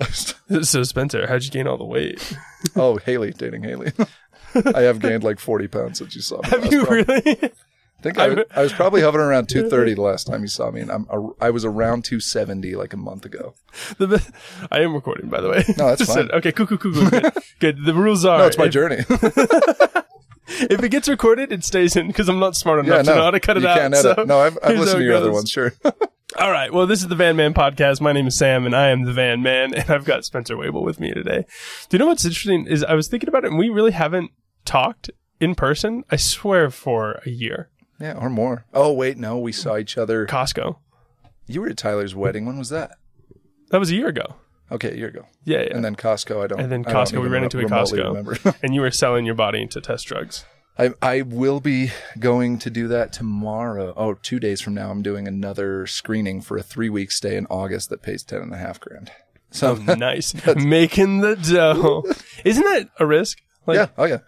So Spencer, how'd you gain all the weight? oh, Haley, dating Haley. I have gained like 40 pounds since you saw me. Have you probably. really? I think I, was- I was probably hovering around 230 the last time you saw me, and I'm I was around 270 like a month ago. The, be- I am recording, by the way. No, that's fine. okay, cool, cool, cool, cool. Good. good. The rules are No, it's my if, journey. if it gets recorded, it stays in because I'm not smart enough yeah, to know how to cut it you out. so no, I've, I've listened to your other ones, sure. All right. Well, this is the Van Man podcast. My name is Sam, and I am the Van Man, and I've got Spencer Wable with me today. Do you know what's interesting? Is I was thinking about it, and we really haven't talked in person. I swear for a year. yeah, or more. Oh wait, no, we saw each other. Costco. You were at Tyler's wedding. When was that? That was a year ago. Okay, a year ago. Yeah, yeah. And then Costco. I don't. And then Costco, we ran into a Costco. Remember. and you were selling your body to test drugs. I I will be going to do that tomorrow. Oh, two days from now, I'm doing another screening for a three week stay in August that pays ten and a half grand. So oh, nice. Making the dough. Isn't that a risk? Like, yeah, oh yeah.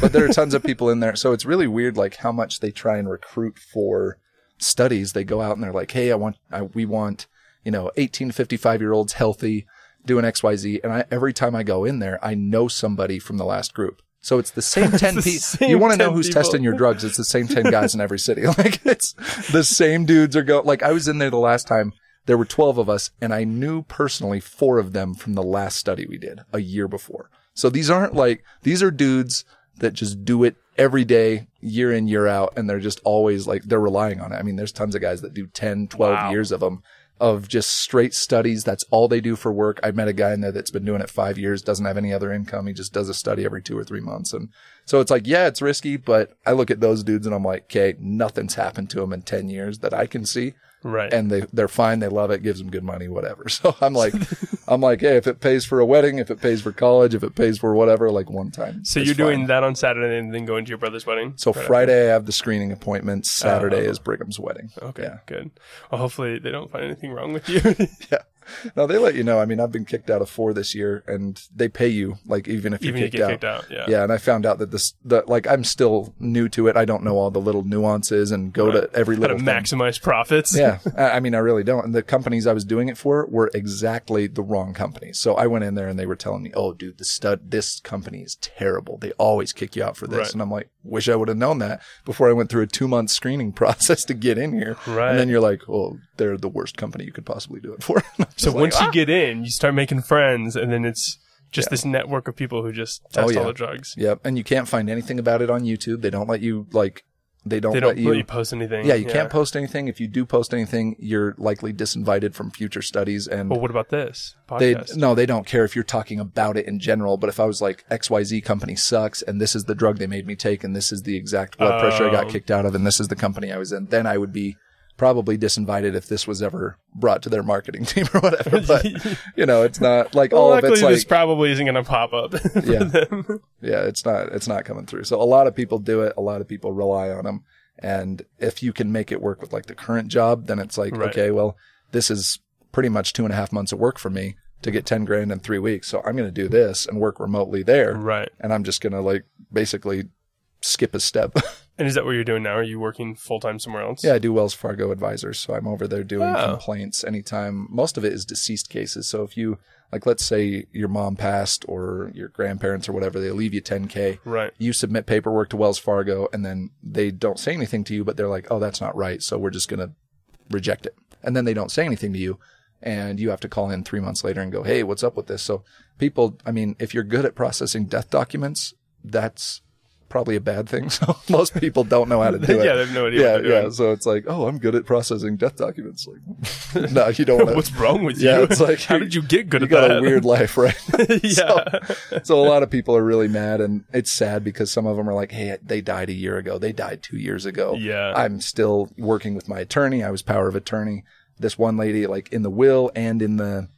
But there are tons of people in there, so it's really weird, like how much they try and recruit for studies. They go out and they're like, "Hey, I want, I, we want, you know, 18 to 55 year olds healthy, doing X, Y, Z." And I every time I go in there, I know somebody from the last group. So it's the same 10 the people. You want to know who's people. testing your drugs. It's the same 10 guys in every city. Like it's the same dudes are go, like I was in there the last time. There were 12 of us and I knew personally four of them from the last study we did a year before. So these aren't like, these are dudes that just do it every day, year in, year out. And they're just always like, they're relying on it. I mean, there's tons of guys that do 10, 12 Wow. years of them of just straight studies. That's all they do for work. I met a guy in there that's been doing it five years, doesn't have any other income. He just does a study every two or three months. And so it's like, yeah, it's risky, but I look at those dudes and I'm like, okay, nothing's happened to them in 10 years that I can see. Right. And they, they're fine. They love it, gives them good money, whatever. So I'm like, I'm like, hey, if it pays for a wedding, if it pays for college, if it pays for whatever, like one time. so you're doing fine. that on Saturday and then going to your brother's wedding? So Right Friday I have the screening appointment. Saturday Oh. is Brigham's wedding. Okay, Yeah. good. Well, hopefully they don't find anything wrong with you. Yeah. No, they let you know. I mean, I've been kicked out of four this year, and they pay you like even if you're Even if you get out. kicked out. Yeah. Yeah, and I found out that this, the like, I'm still new to it. I don't know all the little nuances and go to every How little to thing. maximize profits. Yeah, I I mean, I really don't. And the companies I was doing it for were exactly the wrong companies. So I went in there and they were telling me, "Oh, dude, the stud, this company is terrible. They always kick you out for this." Right. And I'm like, "Wish I would have known that before I went through a two month screening process to get in here." Right. And then you're like, "Oh, they're the worst company you could possibly do it for." So just once like, you ah. get in, you start making friends, and then it's just this network of people who just oh, test Oh, yeah. all the drugs. Yep. And you can't find anything about it on YouTube. They don't let you like they don't They don't you let you post anything. Yeah, you can't post anything. If you do post anything, you're likely disinvited from future studies and Well, what about this they no, they don't care if you're talking about it in general, but if I was like XYZ company sucks and this is the drug they made me take and this is the exact blood pressure I got Oh. kicked out of and this is the company I was in, then I would be probably disinvited if this was ever brought to their marketing team or whatever. But you know, it's not like well, all of it's like this probably isn't going to pop up. Yeah. them. yeah, it's not it's not coming through. So a lot of people do it. A lot of people rely on them. And if you can make it work with like the current job, then it's like, Right. okay, well, this is pretty much two and a half months of work for me to get 10 grand in three weeks. So I'm going to do this and work remotely there. Right. And I'm just going to like basically skip a step. And is that what you're doing now? Are you working full time somewhere else? yeah, I do Wells Fargo advisors. So I'm over there doing Oh. complaints anytime. Most of it is deceased cases. So if you, like, let's say your mom passed or your grandparents or whatever, they leave you 10K. Right. you submit paperwork to Wells Fargo and then they don't say anything to you, but they're like, oh, that's not right. So we're just going to reject it. And then they don't say anything to you. And you have to call in three months later and go, hey, what's up with this? So people, I mean, if you're good at processing death documents, that's probably a bad thing. So most people don't know how to do it. yeah, they have no idea yeah, yeah. doing. So it's like, oh, I'm good at processing death documents. Like, no, you don't want to. What's wrong with you? Yeah, it's like how did you get good you at got that? a weird life, right? yeah. so a lot of people are really mad and it's sad because some of them are like, Hey, they died a year ago. They died two years ago. Yeah. I'm still working with my attorney. I was power of attorney. This one lady, like in the will and in the,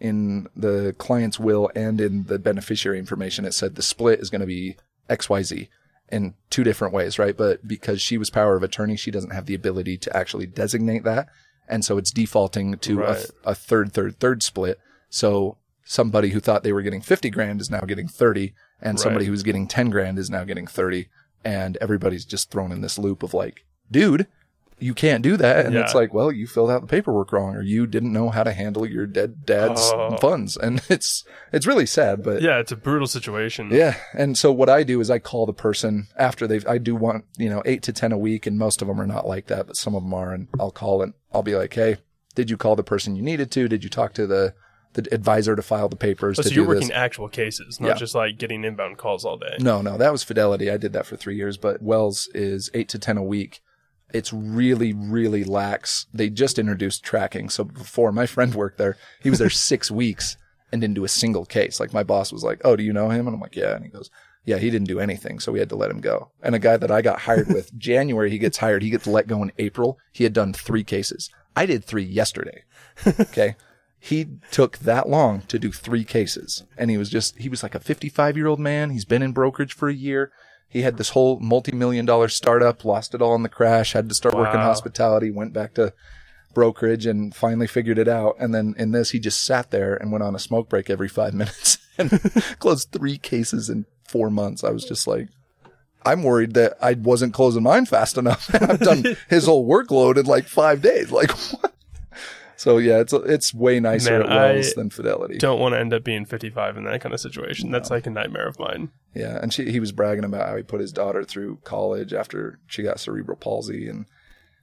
in the client's will and in the beneficiary information, it said the split is going to be XYZ in two different ways, right? But because she was power of attorney, she doesn't have the ability to actually designate that. And so it's defaulting to a, Right. a third, third, third split. So somebody who thought they were getting 50 grand is now getting 30 and somebody who's getting 10 grand is now getting 30 and everybody's just thrown in this loop of like, dude, you can't do that. And Yeah. it's like, well, you filled out the paperwork wrong or you didn't know how to handle your dead dad's Oh. funds. And it's, it's really sad, but Yeah, it's a brutal situation. yeah. And so what I do is I call the person after they've, I do want, you know, eight to 10 a week and most of them are not like that, but some of them are. And I'll call and I'll be like, Hey, did you call the person you needed to? Did you talk to the, the advisor to file the papers Oh, so you're working this? actual cases, not Yeah. just like getting inbound calls all day. No, no, that was Fidelity. I did that for three years, but Wells is eight to 10 a week. It's really, really lax. They just introduced tracking. So before my friend worked there, he was there six weeks and didn't do a single case. Like my boss was like, Oh, do you know him? And I'm like, yeah. And he goes, yeah, he didn't do anything. So we had to let him go. And a guy that I got hired with, January, he gets hired. He gets let go in April. He had done three cases. I did three yesterday. Okay. he took that long to do three cases. And he was just, he was like a 55 year old man. He's been in brokerage for a year. He had this whole multi-million dollar startup, lost it all in the crash, had to start working hospitality, went back to brokerage and finally figured it out. And then in this, he just sat there and went on a smoke break every five minutes and closed three cases in four months. I was just like, I'm worried that I wasn't closing mine fast enough. And I've done his whole workload in like five days. Like what? So yeah, it's it's way nicer Man, at Wells I than Fidelity. Don't want to end up being 55 in that kind of situation. That's like a nightmare of mine. Yeah, and she, he was bragging about how he put his daughter through college after she got cerebral palsy, and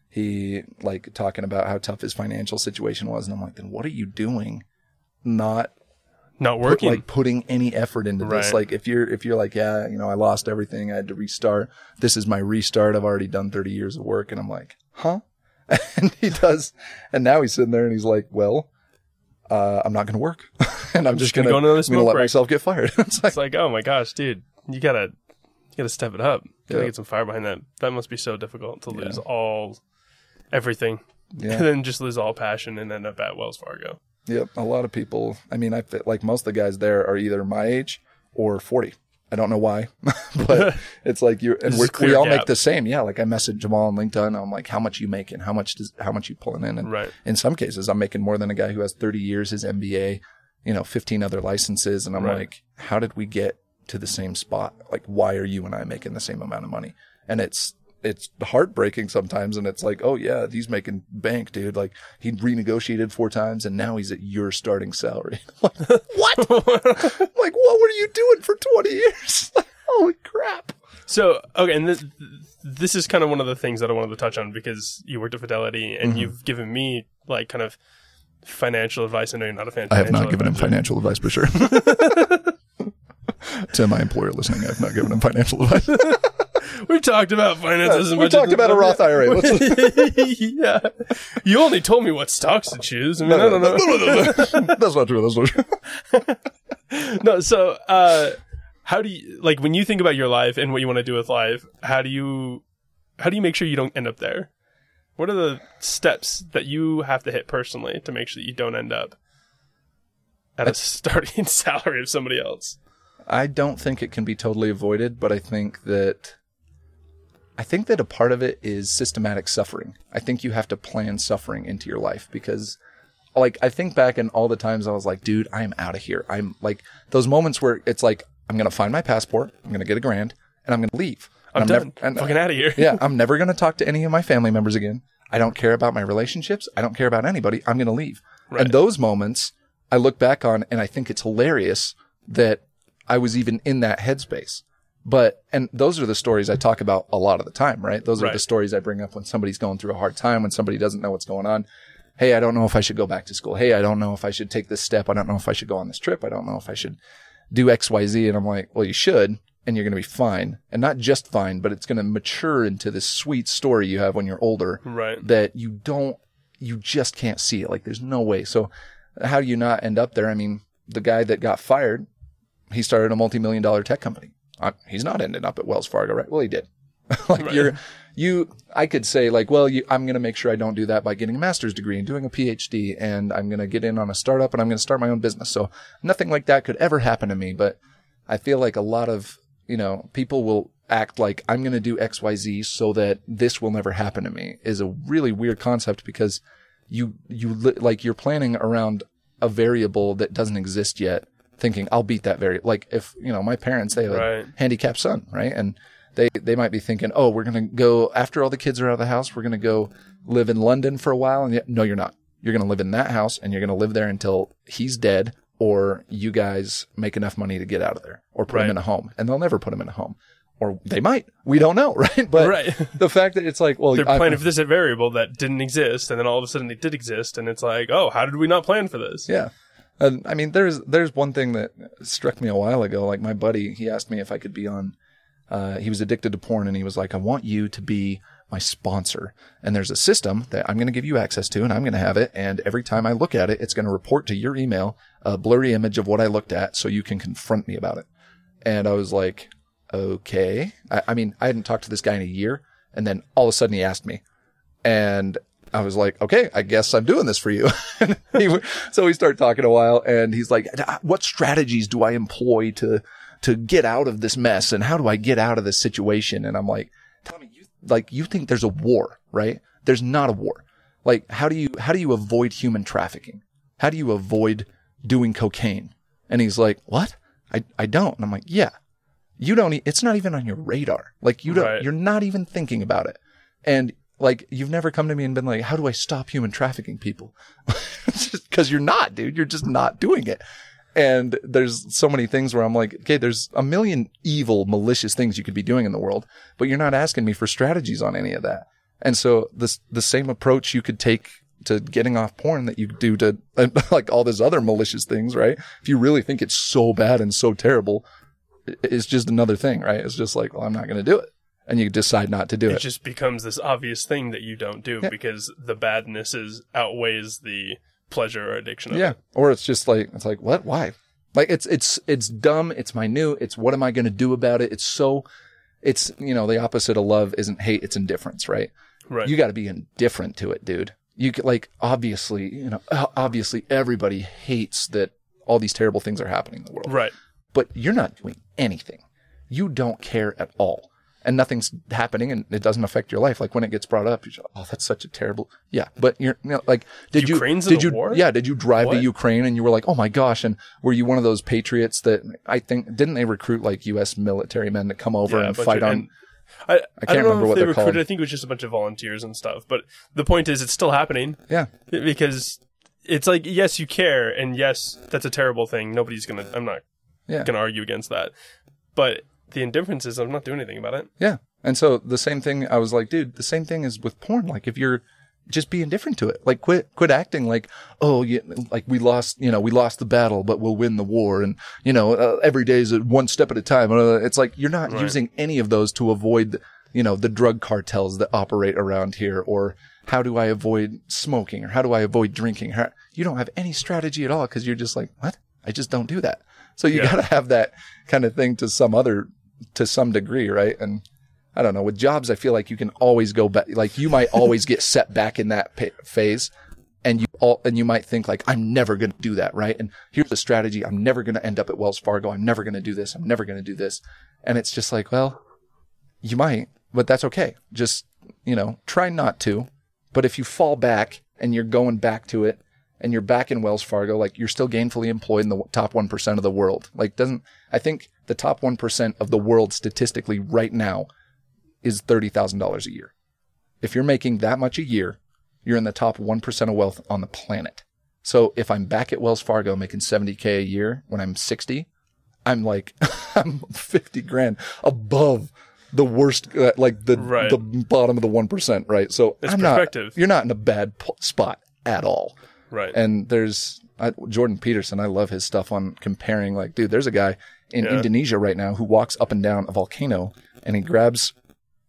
he like talking about how tough his financial situation was. And I'm like, then what are you doing? Not Not put, working. like putting any effort into this. Like if you're if you're like, yeah, you know, I lost everything, I had to restart. This is my restart. I've already done 30 years of work, and I'm like, huh? And he does, and now he's sitting there and he's like, well. Uh, I'm not going to work, and I'm just, gonna going go on another to let break. myself get fired. it's like, it's like, oh my gosh, dude, you gotta, you gotta step it up. You gotta Yeah. get some fire behind that. That must be so difficult to lose all, everything, yeah. and then just lose all passion and end up at Wells Fargo. Yep, a lot of people. I mean, I fit like most of the guys there are either my age or forty. I don't know why, but it's like you and we're, we all gap. make the same. Yeah, like I message Jamal on LinkedIn. I'm like, how much you making? How much does how much you pulling in? And Right. in some cases, I'm making more than a guy who has 30 years, his MBA, you know, 15 other licenses, and I'm Right. like, how did we get to the same spot? Like, why are you and I making the same amount of money? And it's it's heartbreaking sometimes, and it's like, oh yeah, he's making bank, dude. Like he renegotiated four times, and now he's at your starting salary. like, what? like, what were you doing for 20 years? Like, holy crap! So okay, and this, this is kind of one of the things that I wanted to touch on because you worked at Fidelity and Mm-hmm. you've given me like kind of financial advice. I know you're not a fan. I have not given him financial advice for sure. to my employer listening, I've not given him financial advice. We talked about finances. and we talked about a Roth IRA. Yeah, you only told me what stocks to choose. I mean, I don't know. That's not true. That's not true. no, so uh, how do you like when you think about your life and what you want to do with life? How do you how do you make sure you don't end up there? What are the steps that you have to hit personally to make sure that you don't end up at a starting salary of somebody else? I don't think it can be totally avoided, but I think that I think that a part of it is systematic suffering. I think you have to plan suffering into your life because like I think back and all the times I was like, dude, I am out of here. I'm like those moments where it's like I'm going to find my passport, I'm going to get a grand, and I'm going to leave. I'm, And done. never- and- Fucking out of here. yeah, I'm never going to talk to any of my family members again. I don't care about my relationships. I don't care about anybody. I'm going to leave. Right. And those moments I look back on and I think it's hilarious that I was even in that headspace. But, and those are the stories I talk about a lot of the time, right? Those are the stories I bring up when somebody's going through a hard time, when somebody doesn't know what's going on. Hey, I don't know if I should go back to school. Hey, I don't know if I should take this step. I don't know if I should go on this trip. I don't know if I should do X, Y, Z. And I'm like, well, you should, and you're going to be fine. And not just fine, but it's going to mature into this sweet story you have when you're older Right. that you don't, you just can't see it. Like there's no way. So how do you not end up there? I mean, the guy that got fired, he started a multi-million dollar tech company. Uh, he's not ending up at Wells Fargo, right? Well, he did. like Right. you're, you, I could say like, well, you, I'm going to make sure I don't do that by getting a master's degree and doing a PhD and I'm going to get in on a startup and I'm going to start my own business. So nothing like that could ever happen to me. But I feel like a lot of, you know, people will act like I'm going to do X, Y, Z so that this will never happen to me is a really weird concept because you, you li- like you're planning around a variable that doesn't exist yet thinking I'll beat that very, like if, you know, my parents, they have Right. a handicapped son, right? And They they might be thinking, oh, we're gonna go after all the kids are out of the house. We're gonna go live in London for a while. And yet, no, you're not. You're gonna live in that house, and you're gonna live there until he's dead, or you guys make enough money to get out of there, or put him in a home. And they'll never put him in a home, or they might. We don't know, right? But Right. the fact that it's like, well, They're I- planning for this variable that didn't exist, and then all of a sudden it did exist, and it's like, oh, how did we not plan for this? Yeah. And I mean, there's there's one thing that struck me a while ago. Like my buddy, he asked me if I could be on. Uh, he was addicted to porn, and he was like, "I want you to be my sponsor." And there's a system that I'm going to give you access to, and I'm going to have it. And every time I look at it, it's going to report to your email a blurry image of what I looked at, so you can confront me about it. And I was like, "Okay." I, I mean, I hadn't talked to this guy in a year, and then all of a sudden he asked me, and I was like, okay, I guess I'm doing this for you. He, so we start talking a while and he's like, what strategies do I employ to, to get out of this mess? And how do I get out of this situation? And I'm like, Tommy, you, like, you think there's a war, right? There's not a war. Like, how do you, how do you avoid human trafficking? How do you avoid doing cocaine? And he's like, what? I, I don't. And I'm like, yeah, you don't, e- it's not even on your radar. Like, you don't, Right. you're not even thinking about it. And like, you've never come to me and been like, how do I stop human trafficking people? because you're not, dude. You're just not doing it. And there's so many things where I'm like, okay, there's a million evil, malicious things you could be doing in the world, but you're not asking me for strategies on any of that. And so this, the same approach you could take to getting off porn that you do to like all those other malicious things, right? If you really think it's so bad and so terrible, it's just another thing, right? It's just like, well, I'm not going to do it. And you decide not to do It it. just becomes this obvious thing that you don't do Yeah. because the badness is outweighs the pleasure or addiction of Yeah. it. Or it's just like, it's like, what? Why? Like it's, it's, it's dumb. It's minute. It's what am I going to do about it? It's so, it's, you know, the opposite of love isn't hate. It's indifference, right? Right. You got to be indifferent to it, dude. You could, like, obviously, you know, obviously everybody hates that all these terrible things are happening in the world, right. but you're not doing anything. You don't care at all. And nothing's happening and it doesn't affect your life. Like when it gets brought up, you're just, oh, that's such a terrible. Yeah. But you're, you know, like, did Ukraine's you, did you, war? yeah, did you drive to Ukraine and you were like, oh my gosh. And were you one of those patriots that I think, didn't they recruit like U.S. military men to come over Yeah, and fight on? and I, I, can't don't know remember if what they recruited. called. I think it was just a bunch of volunteers and stuff. But the point is, it's still happening yeah. because it's like, yes, you care, and yes, that's a terrible thing. Nobody's gonna. I'm not Yeah. gonna argue against that. But the indifference is, I'm not doing anything about it. Yeah. And so the same thing, I was like, dude, the same thing is with porn. Like if you're just be indifferent to it, like quit, quit acting like, oh, yeah, like we lost, you know, we lost the battle, but we'll win the war. And, you know, uh, every day is one step at a time. Uh, it's like you're not Right. using any of those to avoid, you know, the drug cartels that operate around here or how do I avoid smoking or how do I avoid drinking? How, you don't have any strategy at all because you're just like, what? I just don't do that. So you Yeah. got to have that kind of thing to some other, to some degree, right? And I don't know. With jobs, I feel like you can always go back. Like you might always get set back in that phase, and you all and you might think like I'm never going to do that, right? And here's the strategy: I'm never going to end up at Wells Fargo. I'm never going to do this. I'm never going to do this. And it's just like, well, you might, but that's okay. Just you know, try not to. But if you fall back and you're going back to it, and you're back in Wells Fargo, like you're still gainfully employed in the top 1% of the world. Like doesn't, I think the top 1% of the world statistically right now is $30,000 a year. If you're making that much a year, you're in the top 1% of wealth on the planet. So if I'm back at Wells Fargo making 70K a year when I'm 60, I'm like, I'm 50 grand above the worst, uh, like the, Right. the bottom of the 1%, right? So It's I'm not, you're not in a bad p- spot at all. Right. And there's I, Jordan Peterson. I love his stuff on comparing. Like, dude, there's a guy in Yeah. Indonesia right now who walks up and down a volcano and he grabs,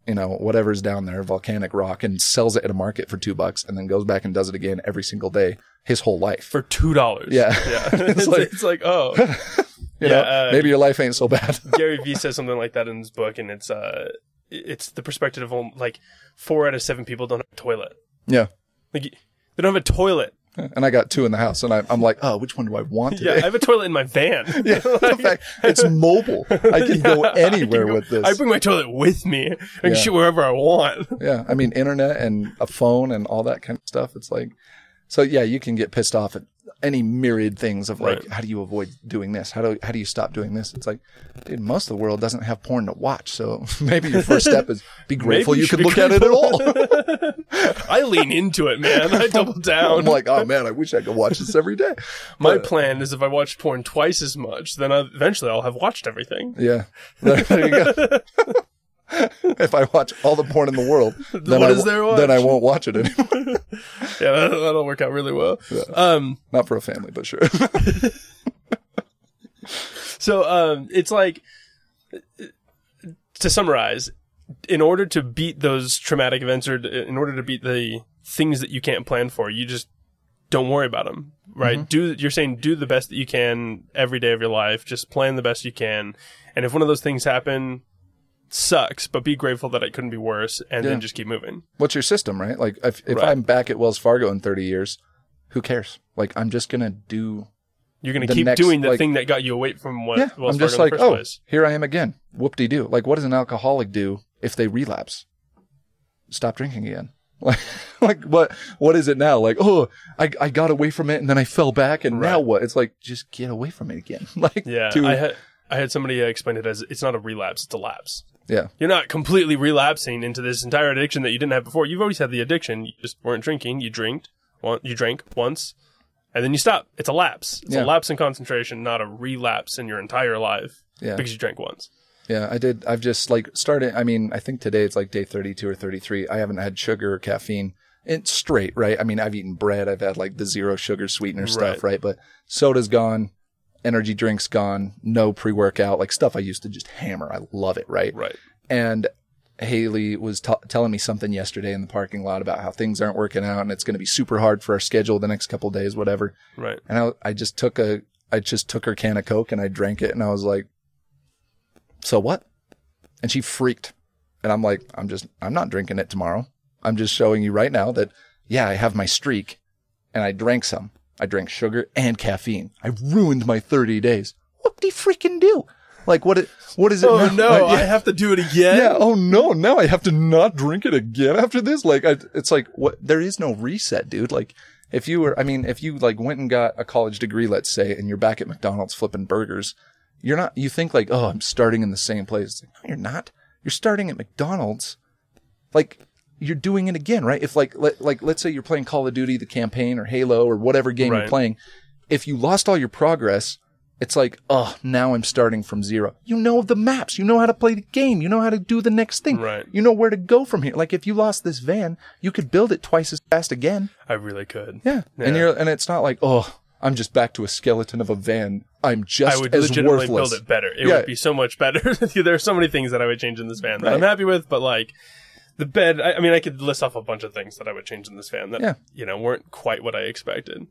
you know, whatever's down there, volcanic rock, and sells it at a market for two bucks, and then goes back and does it again every single day his whole life. for two dollars. Yeah. yeah. It's it's, like- it's like oh, You yeah, know, uh, maybe your life ain't so bad. Gary Vee says something like that in his book, and it's uh, it's the perspective of like four out of seven people don't have a toilet. yeah. Like they don't have a toilet. And I got two in the house, and I, I'm like, oh, which one do I want today? Yeah. I have a toilet in my van. Yeah, the fact it's mobile. I can go Yeah, I anywhere can go- with this. I bring my toilet with me. I can Yeah. shit wherever I want. Yeah, I mean, internet and a phone and all that kind of stuff. It's like, so yeah, you can get pissed off at any myriad things of like, Right. how do you avoid doing this? How do how do you stop doing this? It's like, dude, most of the world doesn't have porn to watch, so maybe your first step is be grateful you you, be look at it at all. I lean into it, man. I double down. I'm like, oh man, I wish I could watch this every day. My But- plan is if I watch porn twice as much, then I, eventually I'll have watched everything. Yeah, there, there you go. if I watch all the porn in the world, then, I, then I won't watch it anymore. Yeah, that, that'll work out really well. Um, Not for a family, but sure. so um, it's like to summarize, in order to beat those traumatic events, or in order to beat the things that you can't plan for, you just don't worry about them. Right? Mm-hmm. Do you're saying do the best that you can every day of your life. Just plan the best you can, and if one of those things happen, sucks. But be grateful that it couldn't be worse, and Yeah. then just keep moving. What's your system, right? Like, if, if Right. I'm back at Wells Fargo in 30 years, who cares? Like, I'm just gonna do. You're going to keep next, doing the like- thing that got you away from what Yeah, Wells I'm just Fargo like, oh, place. here I am again. Whoop de doo. Like, what does an alcoholic do if they relapse? Stop drinking again. Like, like what? What is it now? Like, oh, I, I got away from it and then I fell back, and now what? It's like just get away from it again. like, Yeah, to- I had I had somebody explain it as it's not a relapse; it's a lapse. Yeah, You're not completely relapsing into this entire addiction that you didn't have before. You've always had the addiction. You just weren't drinking. You drank, you drank once, and then you stop. It's a lapse. It's Yeah. a lapse in concentration, not a relapse in your entire life yeah. because you drank once. Yeah, I did. I've just like started. I mean, I think today it's like day 32 or 33. I haven't had sugar or caffeine. It's straight, right? I mean, I've eaten bread. I've had like the zero sugar sweetener stuff, right? But soda's gone. Energy drinks gone. No pre workout, like stuff I used to just hammer. I love it, right? Right. And Haley was t- telling me something yesterday in the parking lot about how things aren't working out and it's going to be super hard for our schedule the next couple days, whatever. Right. And I, I just took a, I just took her can of Coke and I drank it and I was like, so what? And she freaked. And I'm like, I'm just, I'm not drinking it tomorrow. I'm just showing you right now that, yeah, I have my streak and I drank some. I drank sugar and caffeine. I ruined my 30 days. What do you freaking do? Like, what, it, what is it? Oh now? no! I have to do it again. Yeah. Oh no. Now I have to not drink it again after this. Like, I, it's like what? There is no reset, dude. Like, if you were, I mean, if you like went and got a college degree, let's say, and you're back at McDonald's flipping burgers, you're not. You think like, oh, I'm starting in the same place. Like, no, you're not. You're starting at McDonald's. Like, you're doing it again, right? If like, let, like, let's say you're playing Call of Duty, the campaign, or Halo, or whatever game Right. you're playing. If you lost all your progress, it's like, oh, now I'm starting from zero. You know the maps. You know how to play the game. You know how to do the next thing. Right. You know where to go from here. Like if you lost this van, you could build it twice as fast again. I really could. Yeah. And Yeah. you're and it's not like, oh, I'm just back to a skeleton of a van. I'm just as worthless. I would as legitimately worthless. build it better. It Yeah. would be so much better. there are so many things that I would change in this van that Right. I'm happy with, but like the bed. I, I mean, I could list off a bunch of things that I would change in this van that Yeah. you know weren't quite what I expected.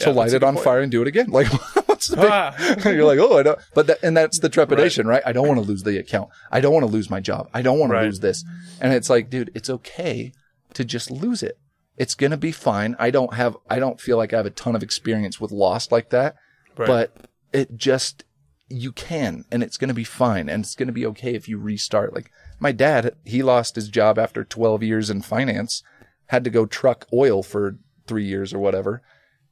to Yeah, light it on point. fire and do it again. Like what's the big Ah. You're like, oh, I don't. But that, and that's the trepidation, right? I don't want to lose the account. I don't want to lose my job. I don't want Right. to lose this. And it's like, dude, it's okay to just lose it. It's gonna be fine. I don't have. I don't feel like I have a ton of experience with loss like that. Right. But it just you can, and it's gonna be fine, and it's gonna be okay if you restart. Like my dad, he lost his job after 12 years in finance, had to go truck oil for three years or whatever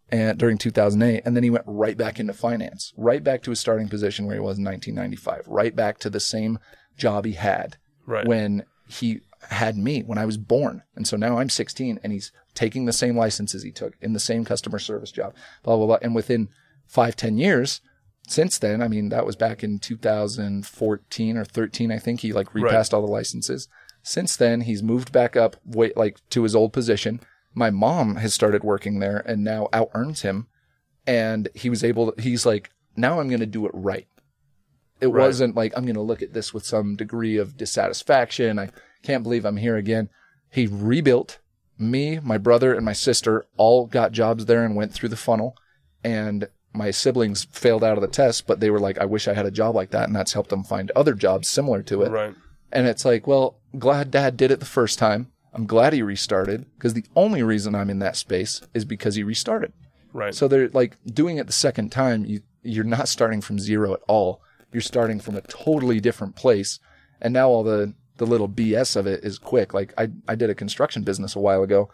and during 2008 and then he went right back into finance right back to his starting position where he was in 1995 right back to the same job he had Right. when he had me when I was born and so now I'm 16 and he's taking the same licenses he took in the same customer service job blah blah blah and within five ten years since then I mean that was back in 2014 or 13 I think he like Right. repassed all the licenses. Since then he's moved back up wait like to his old position. My mom has started working there and now out earns him. And he was able to, he's like now i'm going to do it right. It Right. wasn't like i'm going to look at this with some degree of dissatisfaction. I can't believe i'm here again. He rebuilt. Me my brother and my sister all got jobs there and went through the funnel. And my siblings failed out of the test but they were like i wish i had a job like that and that's helped them find other jobs similar to it right. and it's like, well, glad dad did it the first time. I'm glad he restarted because the only reason I'm in that space is because he restarted. Right. So they're like doing it the second time. You, you're not starting from zero at all. You're starting from a totally different place. And now all the, the little BS of it is quick. Like I, I did a construction business a while ago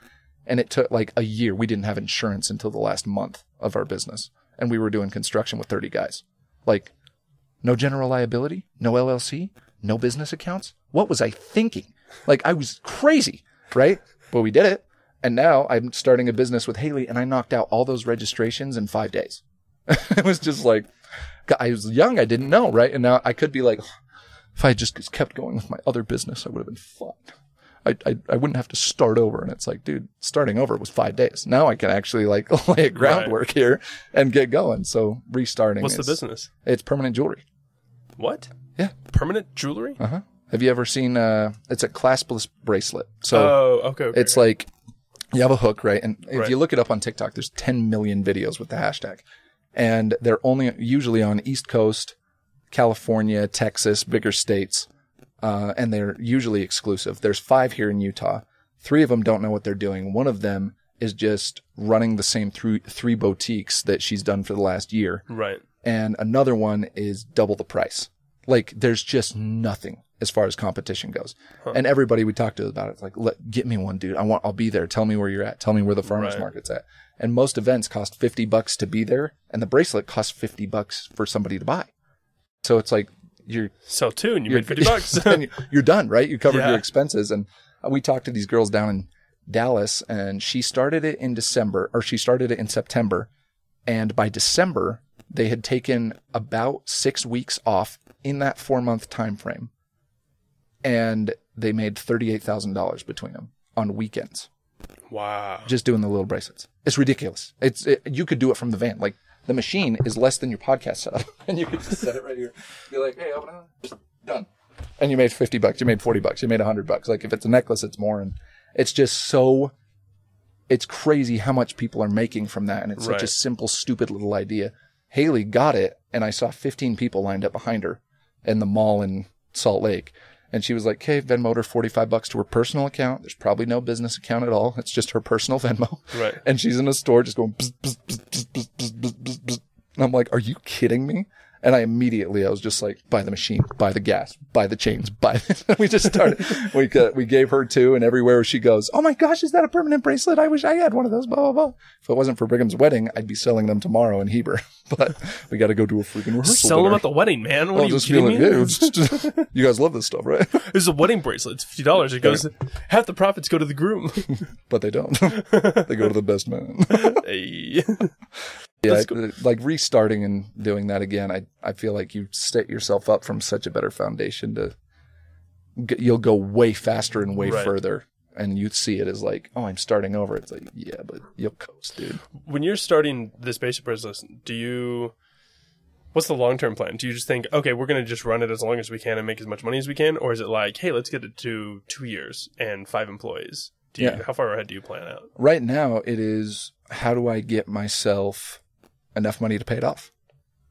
And it took like a year. We didn't have insurance until the last month of our business. And we were doing construction with 30 guys. Like, no general liability, no LLC, no business accounts. What was I thinking? Like, I was crazy, right? But we did it. And now I'm starting a business with Haley and I knocked out all those registrations in five days. it was just like, I was young. I didn't know, right? And now I could be like, if I just kept going with my other business, I would have been fine. I, I, I wouldn't have to start over. And it's like, dude, starting over was five days. Now I can actually like lay a groundwork here and get going. So restarting. What's the business? It's permanent jewelry. What? Yeah. Permanent jewelry? Uh huh. Have you ever seen? Uh, it's a claspless bracelet. So oh, okay. okay, it's okay. like you have a hook, right? And if Right. you look it up on TikTok, there's 10 million videos with the hashtag, and they're only usually on East Coast, California, Texas, bigger states, uh, and they're usually exclusive. There's five here in Utah. Three of them don't know what they're doing. One of them is just running the same three three boutiques that she's done for the last year right. and another one is double the price. Like there's just nothing as far as competition goes. And everybody we talked to about it, it's like, Let, get me one, dude. I want, I'll be there. Tell me where you're at. Tell me where the farmers Right. market's at. And most events cost 50 bucks to be there. And the bracelet costs 50 bucks for somebody to buy. So it's like, you're, Sell two and you made 50 bucks. and you're done, right? You covered Yeah. your expenses. And we talked to these girls down in Dallas and she started it in December or she started it in September. And by December, they had taken about six weeks off in that four month time frame. And they made $38,000 between them on weekends wow. just doing the little bracelets. It's ridiculous. It's it, you could do it from the van. Like the machine is less than your podcast setup, and you could just set it right here. Be like, hey, open it, done. And you made fifty bucks. You made forty bucks. You made hundred bucks. Like if it's a necklace, it's more, and it's just so. It's crazy how much people are making from that, and it's such a simple, stupid little idea. Haley got it, and I saw fifteen people lined up behind her in the mall in Salt Lake. And she was like, okay, Venmo her 45 bucks to her personal account. There's probably no business account at all. It's just her personal Venmo. Right. And she's in a store just going, bzz, bzz, bzz, and I'm like, are you kidding me? And I immediately, I was just like, "Buy the machine, buy the gas, buy the chains, buy." We just started. we got, we gave her two, and everywhere she goes, "Oh my gosh, is that a permanent bracelet? I wish I had one of those." Blah blah blah. If it wasn't for Brigham's wedding, I'd be selling them tomorrow in Heber. But we got to go do a freaking rehearsal. Sell them at the wedding, man. What I'll are you kidding like, me? "Yeah, just- you guys love this stuff, right? This is a wedding bracelet. It's fifty dollars. It goes half the profits go to the groom. but they don't. they go to the best man. hey. Yeah, like restarting and doing that again. I I feel like you set yourself up from such a better foundation to you'll go way faster and way Right. further, and you see it as like, oh, I'm starting over. It's like, yeah, but you'll coast, dude. When you're starting this basic business, do you? What's the long term plan? Do you just think, okay, we're going to just run it as long as we can and make as much money as we can, or is it like, hey, let's get it to two years and five employees? Do you, Yeah. How far ahead do you plan out? Right now, it is how do I get myself enough money to pay it off?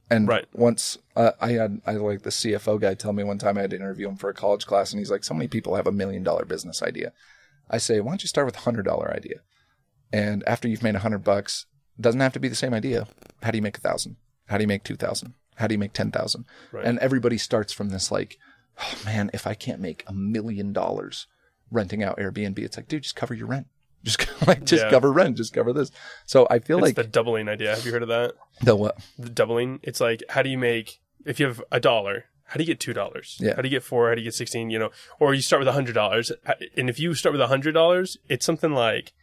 And Right. once uh, I had, I like the CFO guy tell me one time I had to interview him for a college class, and he's like, so many people have a million dollar business idea. I say, why don't you start with a hundred dollar idea? And after you've made a hundred bucks, doesn't have to be the same idea. How do you make a thousand? How do you make two thousand? How do you make ten thousand? Right. And everybody starts from this like, oh man, if I can't make a million dollars renting out Airbnb, it's like, dude, just cover your rent. Just like, just Yeah. cover rent. Just cover this. So I feel It's like the doubling idea. Have you heard of that? the what? The doubling. It's like, how do you make if you have a dollar? How do you get two dollars? Yeah. How do you get four? How do you get sixteen? You know, or you start with a hundred dollars, and if you start with a hundred dollars, it's something like,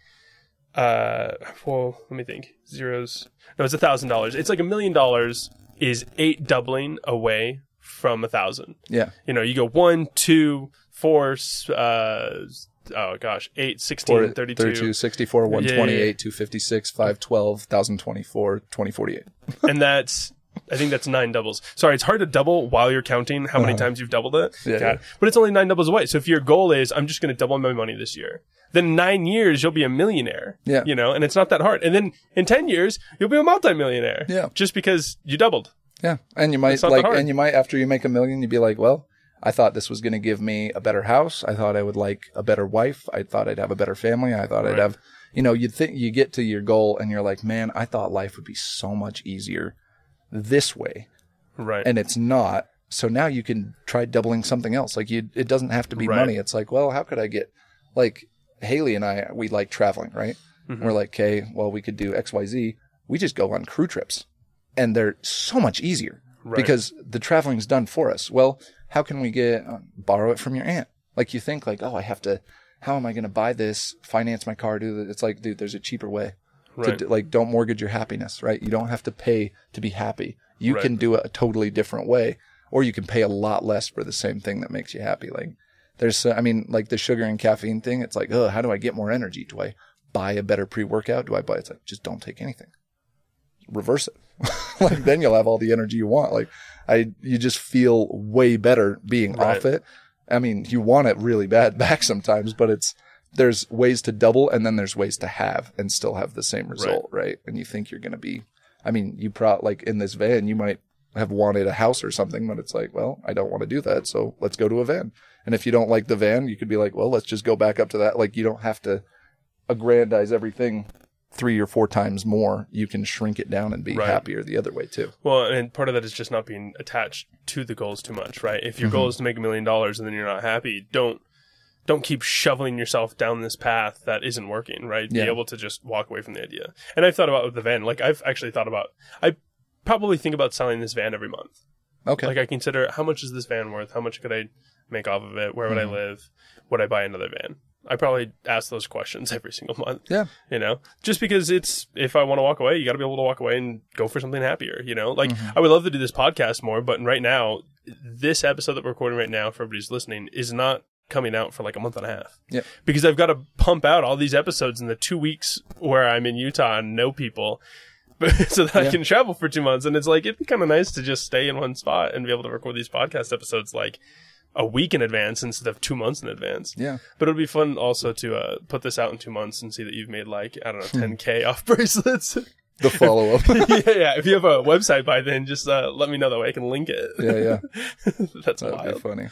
uh, well, let me think. Zeros. No, it's a thousand dollars. It's like a million dollars is eight doubling away from a thousand. Yeah. You know, you go one, two, four, s- uh, oh gosh, eight, 16, Or 32. 32, 64, 128, Yeah, yeah, yeah. 256, 512, 1024, 2048. and that's I think that's nine doubles. Sorry, it's hard to double while you're counting how many times you've doubled it. Uh-huh. Yeah, yeah. But it's only nine doubles away. So if your goal is I'm just going to double my money this year, then nine years you'll be a millionaire. Yeah. you know, and it's not that hard. And then in ten years you'll be a multimillionaire. Yeah. just because you doubled. Yeah. And you might It's not that like, and you might, after you make a million, you'd be like, well, I thought this was going to give me a better house. I thought I would like a better wife. I thought I'd have a better family. I thought I'd have, you know, you'd think you get to your goal and you're like, man, I thought life would be so much easier this way. Right. and it's not. So now you can try doubling something else. Like you, it doesn't have to be Right. money. It's like, well, how could I get, like, Haley and I, we like traveling, right? Mm-hmm. We're like, okay, well, we could do X, Y, Z. We just go on crew trips and they're so much easier Right. because the traveling's done for us. Well, how can we get, uh, borrow it from your aunt? Like you think like, oh, I have to, how am I going to buy this, finance my car, do that? It's like, dude, there's a cheaper way Right. do, like, don't mortgage your happiness, right? You don't have to pay to be happy. You Right. can do it a totally different way or you can pay a lot less for the same thing that makes you happy. Like there's, uh, I mean, like the sugar and caffeine thing. It's like, oh, how do I get more energy? Do I buy a better pre-workout? Do I buy? It's like, just don't take anything. Reverse it. like then you'll have all the energy you want. Like I, you just feel way better being Right. off it. I mean, you want it really bad back sometimes, but it's, there's ways to double and then there's ways to have and still have the same result, right? And you think you're going to be, I mean, you pro like in this van, you might have wanted a house or something, but it's like, well, I don't want to do that. So let's go to a van. And if you don't like the van, you could be like, well, let's just go back up to that. Like you don't have to aggrandize everything three or four times more. You can shrink it down and be Right. happier the other way too. Well, and part of that is just not being attached to the goals too much, right? If your Mm-hmm. goal is to make a million dollars and then you're not happy, don't don't keep shoveling yourself down this path that isn't working, right? Yeah. Be able to just walk away from the idea. And I've thought about with the van, like I've actually thought about I probably think about selling this van every month. Okay. Like I consider how much is this van worth? How much could I make off of it? Where would Mhm. I live? Would I buy another van? I probably ask those questions every single month. Yeah. You know, just because it's if I want to walk away, you got to be able to walk away and go for something happier. You know, like Mhm. I would love to do this podcast more, but right now, this episode that we're recording right now for everybody's listening is not coming out for like a month and a half. Yeah. Because I've got to pump out all these episodes in the two weeks where I'm in Utah and know people. so that I can travel for two months, and it's like it'd be kind of nice to just stay in one spot and be able to record these podcast episodes like a week in advance instead of two months in advance. Yeah. But it'll be fun also to uh, put this out in two months and see that you've made like I don't Hmm. know 10k off bracelets. The follow up. yeah, yeah. If you have a website by then, just uh, let me know that way I can link it. yeah. Yeah. That's That'd be wild. funny.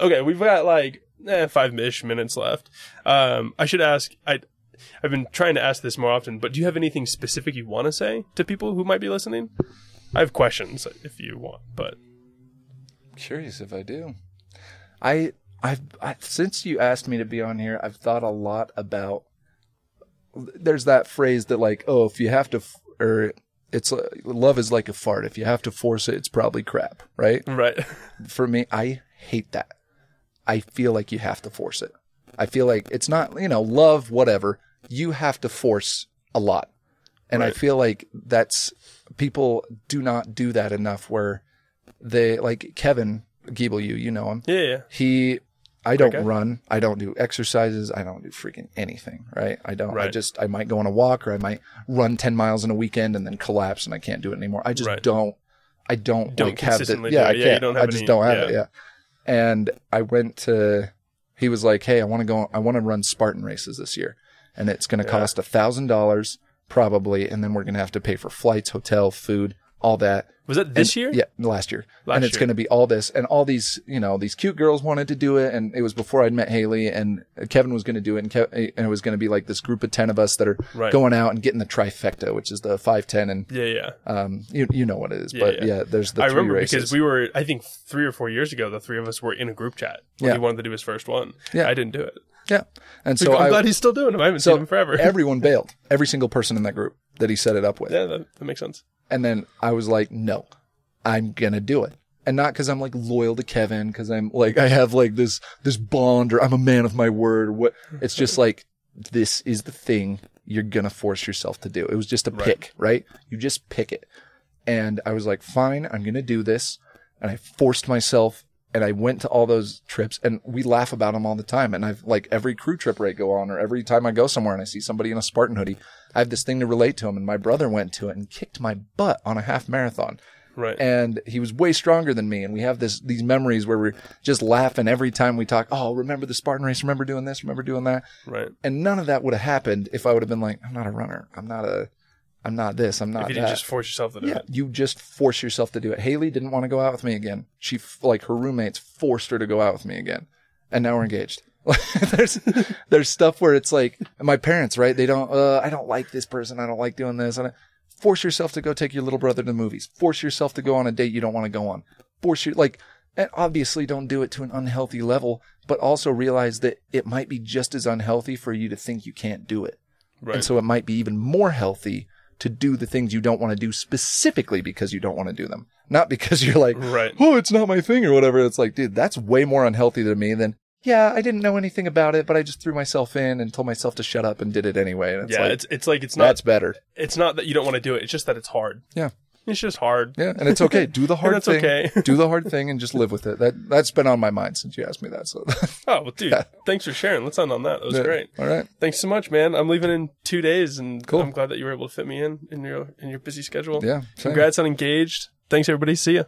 Okay, we've got like eh, five-ish minutes left. Um, I should ask. I I've been trying to ask this more often, but do you have anything specific you want to say to people who might be listening? I have questions if you want, but I'm Curious if I do. I, I've, I, since you asked me to be on here, I've thought a lot about. There's that phrase that like, oh, if you have to, f- or it's uh, love is like a fart. If you have to force it, it's probably crap, right? right. For me, I hate that. I feel like you have to force it. I feel like it's not, you know, love, whatever. You have to force a lot. And I feel like that's people do not do that enough where they like Kevin Giebel, you, you know him. Yeah, yeah. He, I don't Okay. run. I don't do exercises. I don't do freaking anything. Right. I don't, I just, I might go on a walk or I might run 10 miles in a weekend and then collapse and I can't do it anymore. I just Right. don't, I don't, Don't like have the, yeah, I. Yeah, can't. you don't have I just any- don't have it. yeah. Yeah. And I went to, he was like, Hey, I want to go, I want to run Spartan races this year and it's going to Yeah. cost a thousand dollars probably. And then we're going to have to pay for flights, hotel, food, all that. Was that this And- year? Yeah, last year. Last and it's going to be all this and all these, you know, these cute girls wanted to do it. And it was before I'd met Haley and Kevin was going to do it. And, Kev- and it was going to be like this group of 10 of us that are Right. going out and getting the trifecta, which is the 5, 10 and, Yeah, yeah. um, you, you know what it is, Yeah, but yeah. yeah, there's the I remember races. because we were, I think, three or four years ago, the three of us were in a group chat when Yeah. he wanted to do his first one. Yeah. I didn't do it. yeah. And so I'm I, glad he's still doing it. I haven't so seen him forever. everyone bailed, every single person in that group that he set it up with. yeah, that, that makes sense. And then I was like, no, I'm gonna do it. And not because I'm like loyal to Kevin, because I'm like, I have like this, this bond or I'm a man of my word. or What? It's just like, this is the thing you're gonna force yourself to do. It was just a Right. pick, right? You just pick it. And I was like, fine, I'm gonna do this. And I forced myself and I went to all those trips and we laugh about them all the time. And I've like every crew trip I go on or every time I go somewhere and I see somebody in a Spartan hoodie, I have this thing to relate to him. And my brother went to it and kicked my butt on a half marathon. Right. And he was way stronger than me. And we have this, these memories where we're just laughing every time we talk. Oh, remember the Spartan race? Remember doing this? Remember doing that? right. And none of that would have happened if I would have been like, I'm not a runner. I'm not a, I'm not this. I'm not If you that. didn't just force yourself to do Yeah, it. you just force yourself to do it. Haley didn't want to go out with me again. She like her roommates forced her to go out with me again, and now we're engaged. there's there's stuff where it's like my parents, right? They don't. Uh, I don't like this person. I don't like doing this. And force yourself to go take your little brother to the movies. Force yourself to go on a date you don't want to go on. Force your like. And obviously, don't do it to an unhealthy level, but also realize that it might be just as unhealthy for you to think you can't do it. Right. And so it might be even more healthy to do the things you don't want to do specifically because you don't want to do them. Not because you're like, Right. oh, it's not my thing or whatever. It's like, dude, that's way more unhealthy to me than, yeah, I didn't know anything about it, but I just threw myself in and told myself to shut up and did it anyway. And it's yeah, like, it's it's like it's not that's better. it's not that you don't want to do it. It's just that it's hard. Yeah. It's just hard. Yeah. And it's okay. Do the hard that's thing. okay. do the hard thing and just live with it. That, that's been on my mind since you asked me that. So Oh well, dude, thanks for sharing. Let's end on that. That was great. All right. Thanks so much, man. I'm leaving in two days, and Cool. I'm glad that you were able to fit me in in your in your busy schedule. Yeah. same. Congrats on engaged. Thanks, everybody. See ya.